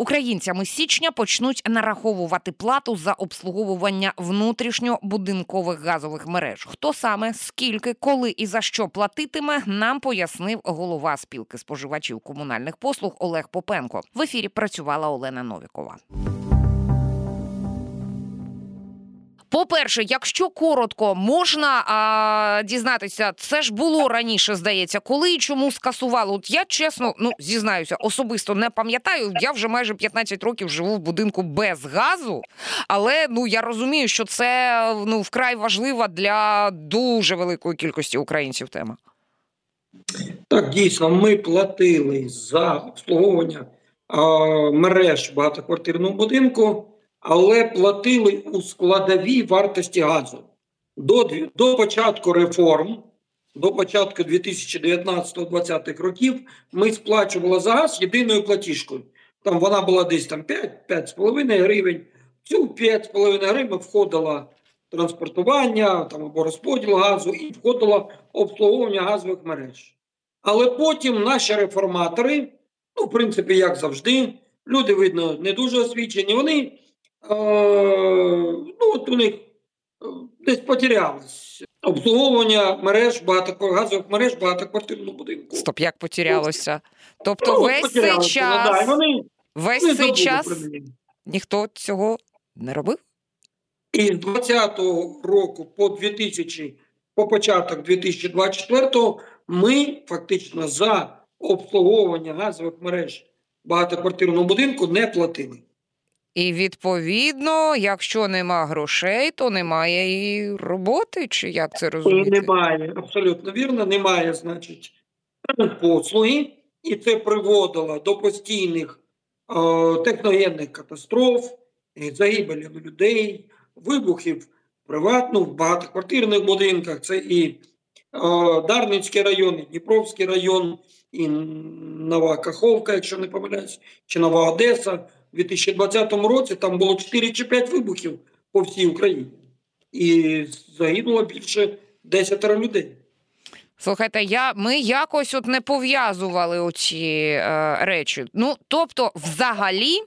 Українцями січня почнуть нараховувати плату за обслуговування внутрішньобудинкових газових мереж. Хто саме, скільки, коли і за що платитиме, нам пояснив голова спілки споживачів комунальних послуг Олег Попенко. В ефірі працювала Олена Новікова. По-перше, якщо коротко можна а, дізнатися, це ж було раніше, здається, коли і чому скасували. От я чесно, ну зізнаюся, особисто не пам'ятаю. Я вже майже 15 років живу в будинку без газу, але ну я розумію, що це ну вкрай важлива для дуже великої кількості українців. Тема так дійсно ми платили за обслуговування а, мереж багатоквартирного будинку але платили у складовій вартості газу. До до початку реформ, до початку 2019-2020 років, ми сплачували за газ єдиною платіжкою. Там вона була десь там 5-5,5 гривень. Цю 5,5 гривень входило транспортування там, або розподіл газу і входило обслуговування газових мереж. Але потім наші реформатори, ну, в принципі, як завжди, люди, видно, не дуже освічені, вони ну от у них е, десь потерялось. Обслуговування мереж багато газових мереж багатоквартирного будинку. Стоп, як потерялося? Тобто ну, весь цей час да, вони, весь вони цей час ніхто цього не робив? І з 20-го року по 2000, по початок 2024-го ми фактично за обслуговування газових мереж багатоквартирного будинку не платили. І відповідно, якщо нема грошей, то немає і роботи, чи як це розуміти? Немає, абсолютно вірно, немає, значить, послуги, і це приводило до постійних е, техногенних катастроф, загибелі людей, вибухів приватно в багатоквартирних будинках. Це і е, Дарницький район, і Дніпровський район, і Нова Каховка, якщо не помиляюсь, чи Нова Одеса. У 2020 році там було 4 чи 5 вибухів по всій Україні, і загинуло більше 10 людей. Слухайте, я ми якось от не пов'язували оці е, речі. Ну тобто, взагалі,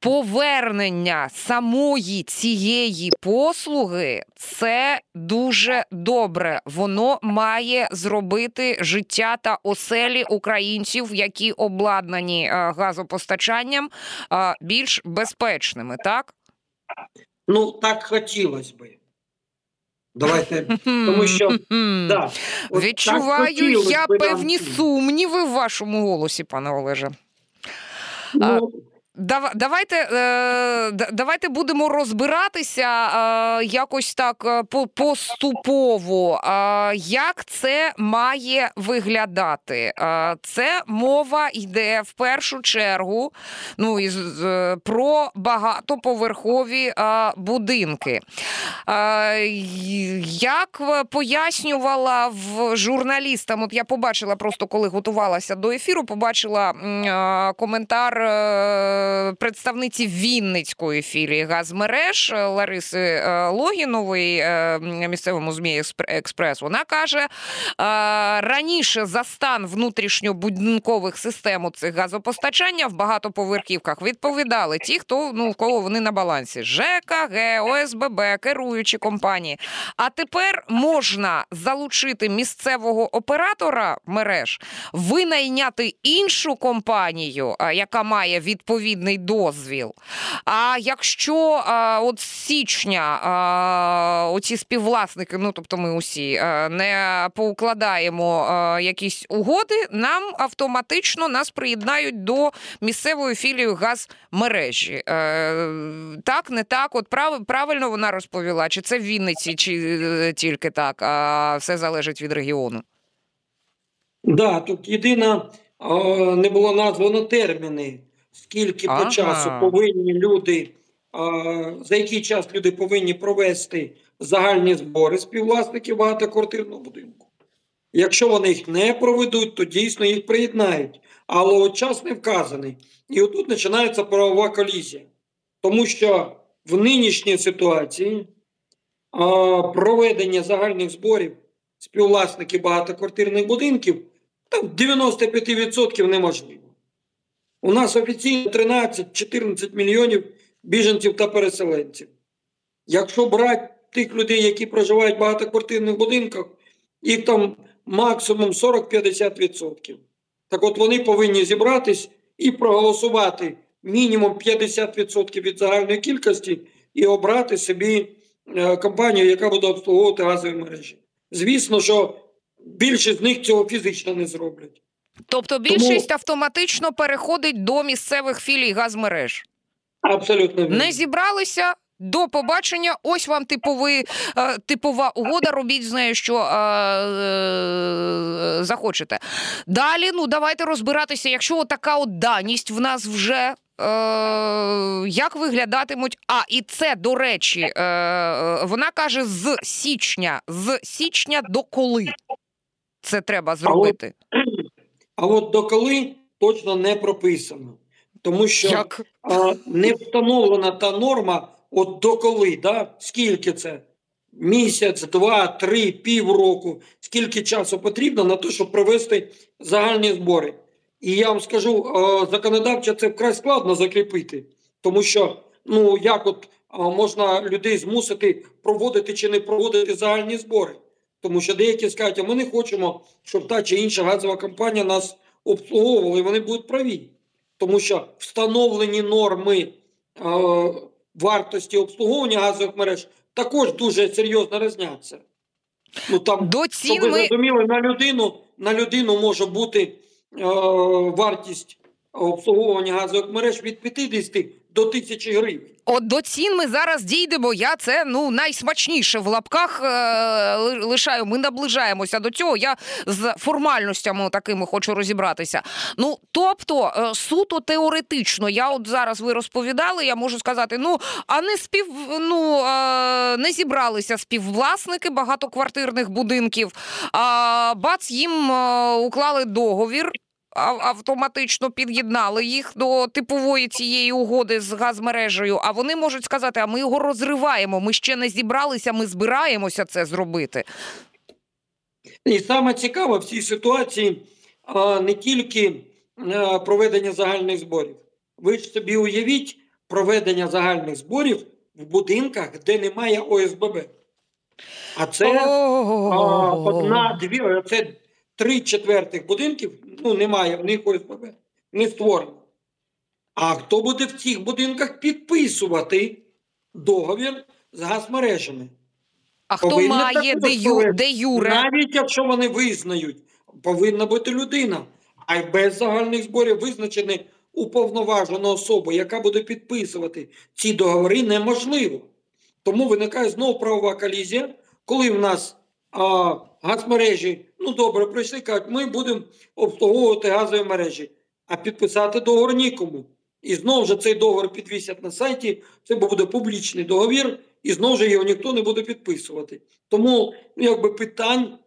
Повернення самої цієї послуги це дуже добре. Воно має зробити життя та оселі українців, які обладнані е, газопостачанням, е, більш безпечними. Так ну так хотілося би. Давайте, тому що да, відчуваю я певні сумніви в вашому голосі, пане Олеже. Ну, Давайте е, давайте будемо розбиратися е, якось так е, поступово. Як це має виглядати? Це мова йде в першу чергу ну, про багатоповерхові будинки. Як пояснювала в журналістам, от я побачила просто коли готувалася до ефіру, побачила коментар представниці Вінницької філії газмереж Лариси е, Логінової е, місцевому змі Експрес. Вона каже раніше за стан внутрішньобудинкових систем цих газопостачання в багатоповерхівках відповідали ті, хто ну в кого вони на балансі ЖКГ, ОСББ, керуючі компанії. А тепер можна залучити місцевого оператора мереж, винайняти іншу компанію, яка має відповідь відповідний дозвіл. А якщо от з січня оці співвласники, ну тобто ми усі а, не поукладаємо а, якісь угоди, нам автоматично нас приєднають до місцевої філії газмережі. Е, так, не так, от прав, правильно вона розповіла, чи це в Вінниці, чи е, тільки так, а все залежить від регіону. Да, тут єдина не було названо терміни скільки ага. по часу повинні люди, за який час люди повинні провести загальні збори співвласників багатоквартирного будинку. Якщо вони їх не проведуть, то дійсно їх приєднають. Але от час не вказаний. І отут починається правова колізія. Тому що в нинішній ситуації проведення загальних зборів співвласників багатоквартирних будинків там 95% неможливо. У нас офіційно 13-14 мільйонів біженців та переселенців. Якщо брати тих людей, які проживають в багатоквартирних будинках, їх там максимум 40-50%. Так от вони повинні зібратись і проголосувати мінімум 50% від загальної кількості і обрати собі е, компанію, яка буде обслуговувати газові мережі. Звісно, що більшість з них цього фізично не зроблять. Тобто більшість автоматично переходить до місцевих філій газмереж. Абсолютно вірно. Не зібралися. До побачення, ось вам типовий, е, типова угода. Робіть з нею, що е, е, захочете. Далі, ну давайте розбиратися, якщо така от даність в нас вже. Е, як виглядатимуть? А, і це, до речі, е, вона каже з січня. З січня до коли це треба зробити? А от до коли точно не прописано. Тому що Як? а, не встановлена та норма, от до коли, да? скільки це? Місяць, два, три, півроку, скільки часу потрібно на те, щоб провести загальні збори. І я вам скажу, законодавчо це вкрай складно закріпити, тому що ну як от можна людей змусити проводити чи не проводити загальні збори. Тому що деякі скажуть, а ми не хочемо, щоб та чи інша газова компанія нас обслуговувала, і вони будуть праві. Тому що встановлені норми е, вартості обслуговування газових мереж також дуже серйозно різняться. Ну, там, До щоб ви зрозуміли, на людину, на людину може бути е, вартість обслуговування газових мереж від 50 до 1000 гривень. От до цін ми зараз дійдемо. Я це ну найсмачніше в лапках е, лишаю. Ми наближаємося до цього. Я з формальностями такими хочу розібратися. Ну тобто, е, суто теоретично, я от зараз ви розповідали, я можу сказати: ну а не спів, ну е, не зібралися співвласники багатоквартирних будинків. А бац їм е, уклали договір автоматично під'єднали їх до типової цієї угоди з газмережею. А вони можуть сказати: а ми його розриваємо. Ми ще не зібралися, ми збираємося це зробити. І саме цікаве в цій ситуації не тільки проведення загальних зборів. Ви ж собі уявіть проведення загальних зборів в будинках, де немає ОСББ. А це одна, дві, це три четвертих будинків, ну немає в них ОСББ, не створено. А хто буде в цих будинках підписувати договір з газмережами? А хто повинна має де, ю, де юре? Навіть якщо вони визнають, повинна бути людина. А й без загальних зборів визначені уповноважена особа, яка буде підписувати ці договори, неможливо. Тому виникає знову правова колізія, коли в нас а, газмережі, ну добре, прийшли, кажуть, ми будемо обслуговувати газові мережі, а підписати договор нікому. І знову ж цей договор підвісять на сайті, це буде публічний договір, і знову ж його ніхто не буде підписувати. Тому ну, якби питань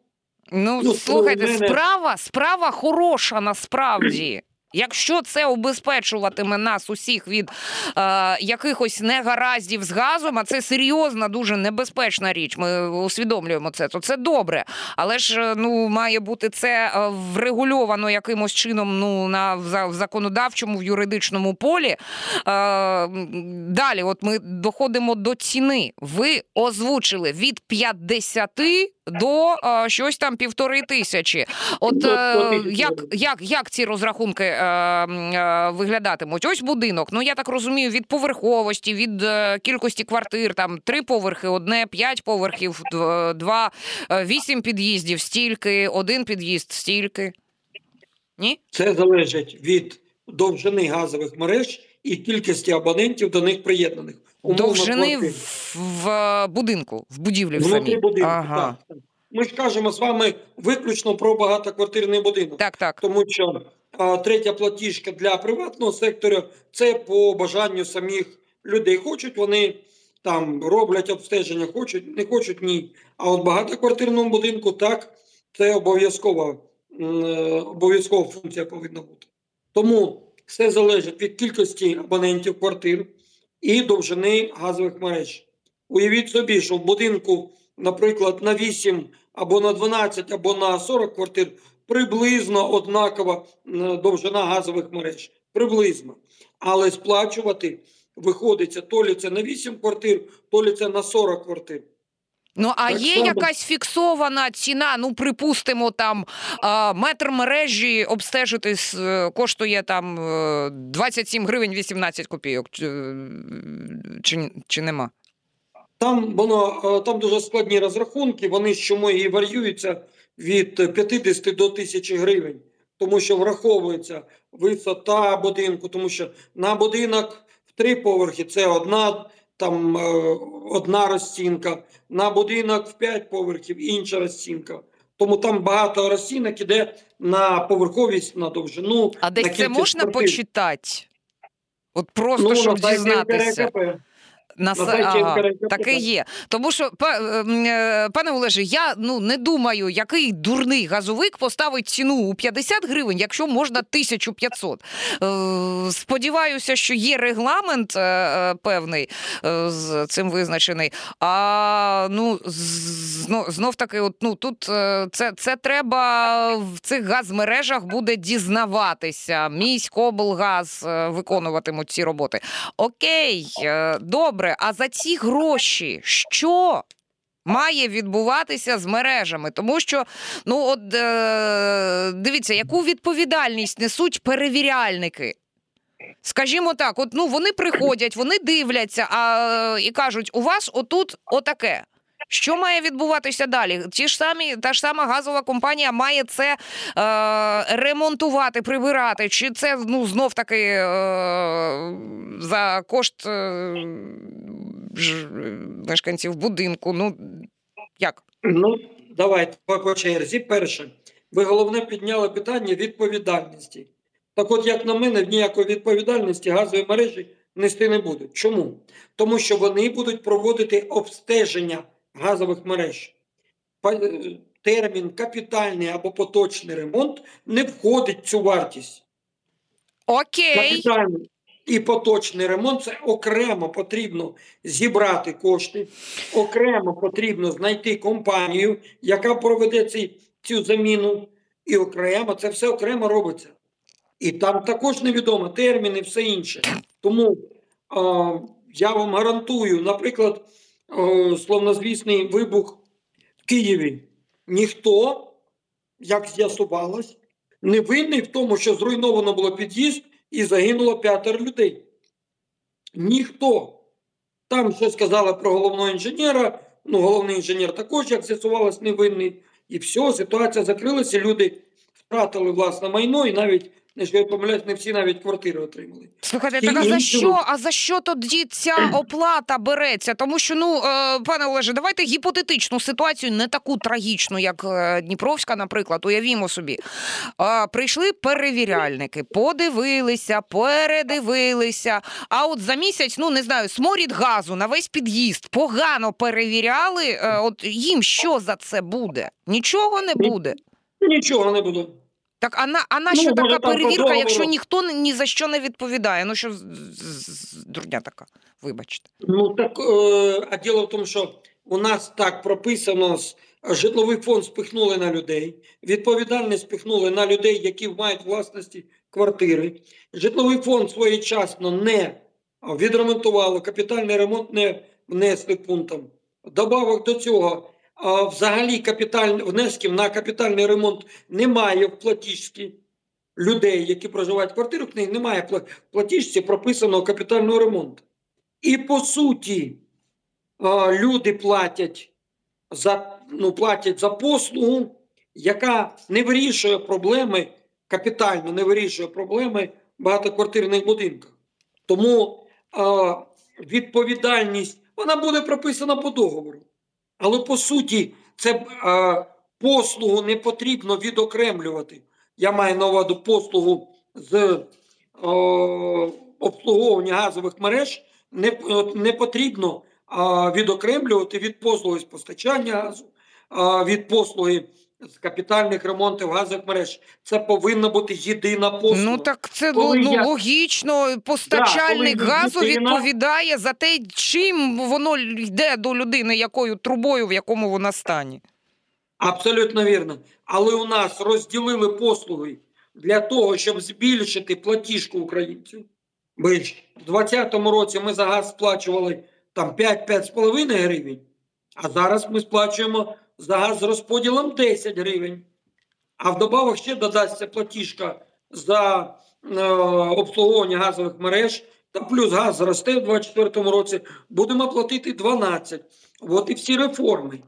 Ну, Ну, слухайте, мене- справа, справа хороша насправді. Якщо це убезпечуватиме нас усіх від е, якихось негараздів з газом, а це серйозна, дуже небезпечна річ. Ми усвідомлюємо це, то це добре. Але ж е, ну має бути це е, врегульовано якимось чином ну на в законодавчому, в юридичному полі. Е, далі, от ми доходимо до ціни. Ви озвучили від 50 до е, щось там півтори тисячі. От е, як, як, як ці розрахунки е, е, виглядатимуть? Ось будинок. Ну я так розумію, від поверховості, від е, кількості квартир, там три поверхи, одне, п'ять поверхів, два, е, вісім під'їздів, стільки, один під'їзд, стільки. Ні? це залежить від довжини газових мереж і кількості абонентів до них приєднаних. Умовно, Довжини в, в е, будинку, в будівлі в самій. будинку. Ага. Так. Ми ж кажемо з вами виключно про багатоквартирний будинок. Так, так. Тому що а, третя платіжка для приватного сектору це по бажанню самих людей. Хочуть вони там роблять обстеження, хочуть, не хочуть ні. А от багатоквартирному будинку так, це обов'язкова, е, обов'язкова функція повинна бути. Тому все залежить від кількості абонентів квартир і довжини газових мереж. Уявіть собі, що в будинку, наприклад, на 8 або на 12, або на 40 квартир приблизно однакова довжина газових мереж. приблизно. Але сплачувати виходиться то лі це на 8 квартир, то лі це на 40 квартир. Ну, а Так є само. якась фіксована ціна. Ну, припустимо, там метр мережі обстежити е, коштує там е, 27 гривень 18 копійок. Чи, е, чи, чи нема? Там воно е, там дуже складні розрахунки. Вони що і варіюються від 50 до 1000 гривень, тому що враховується висота будинку, тому що на будинок в три поверхи це одна там е, одна розцінка, на будинок в п'ять поверхів інша розцінка. Тому там багато розцінок іде на поверховість на довжину. А на десь це можна квартир. почитати? От просто Ну, щоб дізнатися. На, сайті ага, таке є. Тому що, ем, е, пане Олеже, я ну не думаю, який дурний газовик поставить ціну у 50 гривень, якщо можна 1500. Е, Сподіваюся, що є регламент е, певний з цим визначений. А ну знов, таки, от ну тут це, це треба в цих газмережах буде дізнаватися. Міськоблгаз виконуватимуть ці роботи. Окей, е, добре. А за ці гроші що? Має відбуватися з мережами, тому що ну от е, дивіться, яку відповідальність несуть перевіряльники. Скажімо так, от ну вони приходять, вони дивляться а, і кажуть: у вас отут отаке. Що має відбуватися далі? Ті ж самі, та ж сама газова компанія має це е, ремонтувати, прибирати, чи це ну знов таки е, за кошт е, ж, мешканців будинку? Ну як? Ну, давайте по, черзі. Перше, ви головне підняли питання відповідальності. Так от, як на мене, ніякої відповідальності газові мережі нести не будуть. Чому? Тому що вони будуть проводити обстеження газових мереж. Е, Термін капітальний або поточний ремонт не входить в цю вартість. Окей. Капітальний і поточний ремонт це окремо потрібно зібрати кошти, окремо потрібно знайти компанію, яка проведе ці, цю заміну, і окремо це все окремо робиться. І там також невідомо терміни, все інше. Тому а, я вам гарантую, наприклад, словнозвісний вибух в Києві. Ніхто, як з'ясувалось, не винний в тому, що зруйновано було під'їзд і загинуло п'ятеро людей. Ніхто. Там ще сказали про головного інженера. Ну, головний інженер також, як з'ясувалось, невинний. І все, ситуація закрилася. Люди втратили власне майно, і навіть, якщо я помиляюсь, не всі навіть квартири отримали. Слухайте, так а за що? А за що тоді ця оплата береться? Тому що, ну, е, пане Олеже, давайте гіпотетичну ситуацію, не таку трагічну, як е, Дніпровська, наприклад, уявімо собі. Е, прийшли перевіряльники, подивилися, передивилися. А от за місяць, ну не знаю, сморід газу на весь під'їзд погано перевіряли. От їм що за це буде? Нічого не буде. Нічого не було. Так, а на а на Ну, така перевірка, договору. якщо ніхто ні- за що не відповідає? Ну що дурня така, вибачте. Ну так, е, а діло в тому, що у нас так прописано, житловий фонд спихнули на людей, відповідальність спихнули на людей, які мають власності квартири. Житловий фонд своєчасно не відремонтували, капітальний ремонт не внесли пунктом. Добавок до цього, взагалі капіталь... внесків на капітальний ремонт немає в платіжці людей, які проживають в квартирах, в них немає в платіжці прописаного капітального ремонту. І по суті, люди платять за, ну, платять за послугу, яка не вирішує проблеми, капітально не вирішує проблеми багатоквартирних будинках. Тому відповідальність вона буде прописана по договору. Але по суті, це е, послугу не потрібно відокремлювати. Я маю на увазі послугу з е, обслуговування газових мереж не, не потрібно е, відокремлювати від послуги з постачання газу, е, від послуги з капітальних ремонтів газових мереж. Це повинна бути єдина послуга. Ну так це Коли ну, я- логічно. Постачальник коли газу людина- відповідає за те, чим воно йде до людини, якою трубою, в якому вона стані. Абсолютно вірно. Але у нас розділили послуги для того, щоб збільшити платіжку українців. Ж в 2020 році ми за газ сплачували там 5-5,5 гривень, а зараз ми сплачуємо за газ з розподілом 10 гривень. А вдобавок ще додасться платіжка за е, обслуговування газових мереж, та плюс газ зросте в 2024 році, будемо платити 12. От і всі реформи.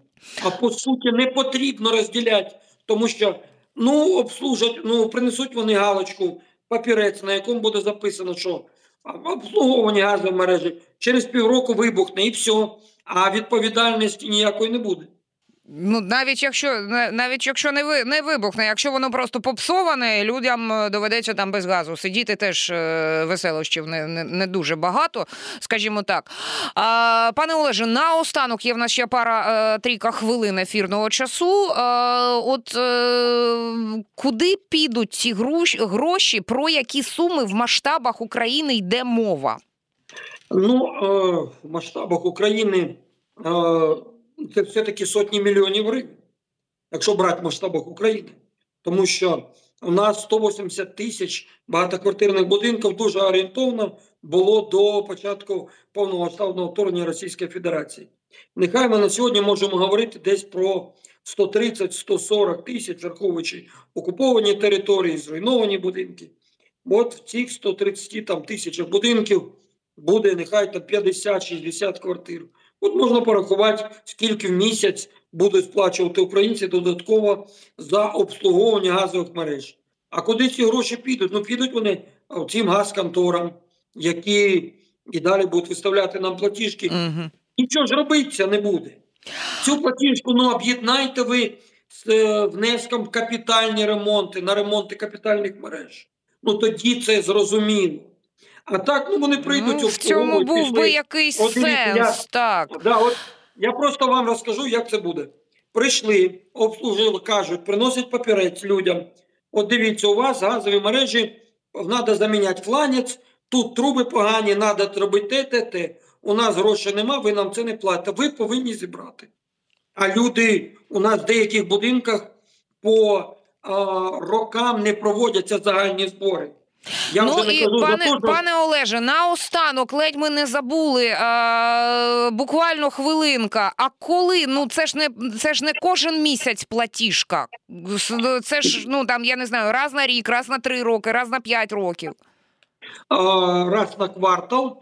А по суті не потрібно розділяти, тому що ну обслужать, ну принесуть вони галочку, папірець, на якому буде записано, що обслуговування газової мережі через півроку вибухне і все. А відповідальності ніякої не буде. Ну, навіть якщо на- навіть якщо не ви не вибухне, якщо воно просто попсоване, людям е, доведеться там без газу сидіти. Теж е, веселощів не, не, не дуже багато, скажімо так. А, пане Олеже, наостанок є в нас ще пара е, трійка хвилин ефірного часу. Е, от е, куди підуть ці гроші, про які суми в масштабах України йде мова? Ну, в масштабах України це все-таки сотні мільйонів гривень, якщо брати масштабах України. Тому що у нас 180 тисяч багатоквартирних будинків дуже орієнтовно було до початку повномасштабного вторгнення Російської Федерації. Нехай ми на сьогодні можемо говорити десь про 130-140 тисяч, враховуючи окуповані території, зруйновані будинки. От в цих 130 там, тисячах будинків буде нехай там 50-60 квартир. От можна порахувати, скільки в місяць будуть сплачувати українці додатково за обслуговування газових мереж. А куди ці гроші підуть? Ну підуть вони цим газконторам, які і далі будуть виставляти нам платіжки. Угу. Нічого ж робитися не буде. Цю платіжку ну, об'єднайте ви з е, внеском капітальні ремонти, на ремонти капітальних мереж. Ну тоді це зрозуміло. А так, ну вони прийдуть Ну, в цьому був би якийсь От сенс, я- так. Да, от я просто вам розкажу, як це буде. Прийшли, обслужили, кажуть, приносять папірець людям. От дивіться, у вас газові мережі, треба заміняти фланець, тут труби погані, треба робити те, те, те. У нас грошей нема, ви нам це не платите. Ви повинні зібрати. А люди у нас в деяких будинках по а, рокам не проводяться загальні збори. Я ну вже не і кажу пане, за те, що пане Олеже, наостанок, ледь ми не забули. А, буквально хвилинка. А коли? Ну це ж не це ж не кожен місяць платіжка. Це ж ну там я не знаю, раз на рік, раз на три роки, раз на п'ять років. а, раз на квартал.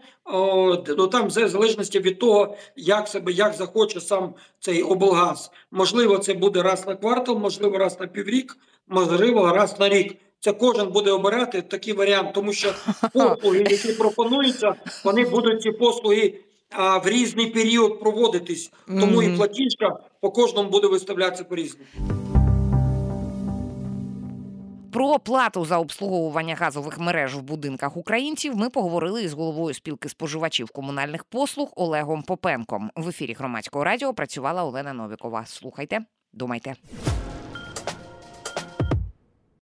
Ну там в залежності від того, як себе як захоче сам цей облгаз. Можливо, це буде раз на квартал, можливо, раз на піврік, можливо, раз на рік. Це кожен буде обирати такий варіант, тому що послуги, які пропонуються, вони будуть ці послуги а, в різний період проводитись. Тому і платіжка по кожному буде виставлятися по різному. Про оплату за обслуговування газових мереж в будинках українців ми поговорили із головою спілки споживачів комунальних послуг Олегом Попенком. В ефірі громадського радіо працювала Олена Новікова. Слухайте, думайте.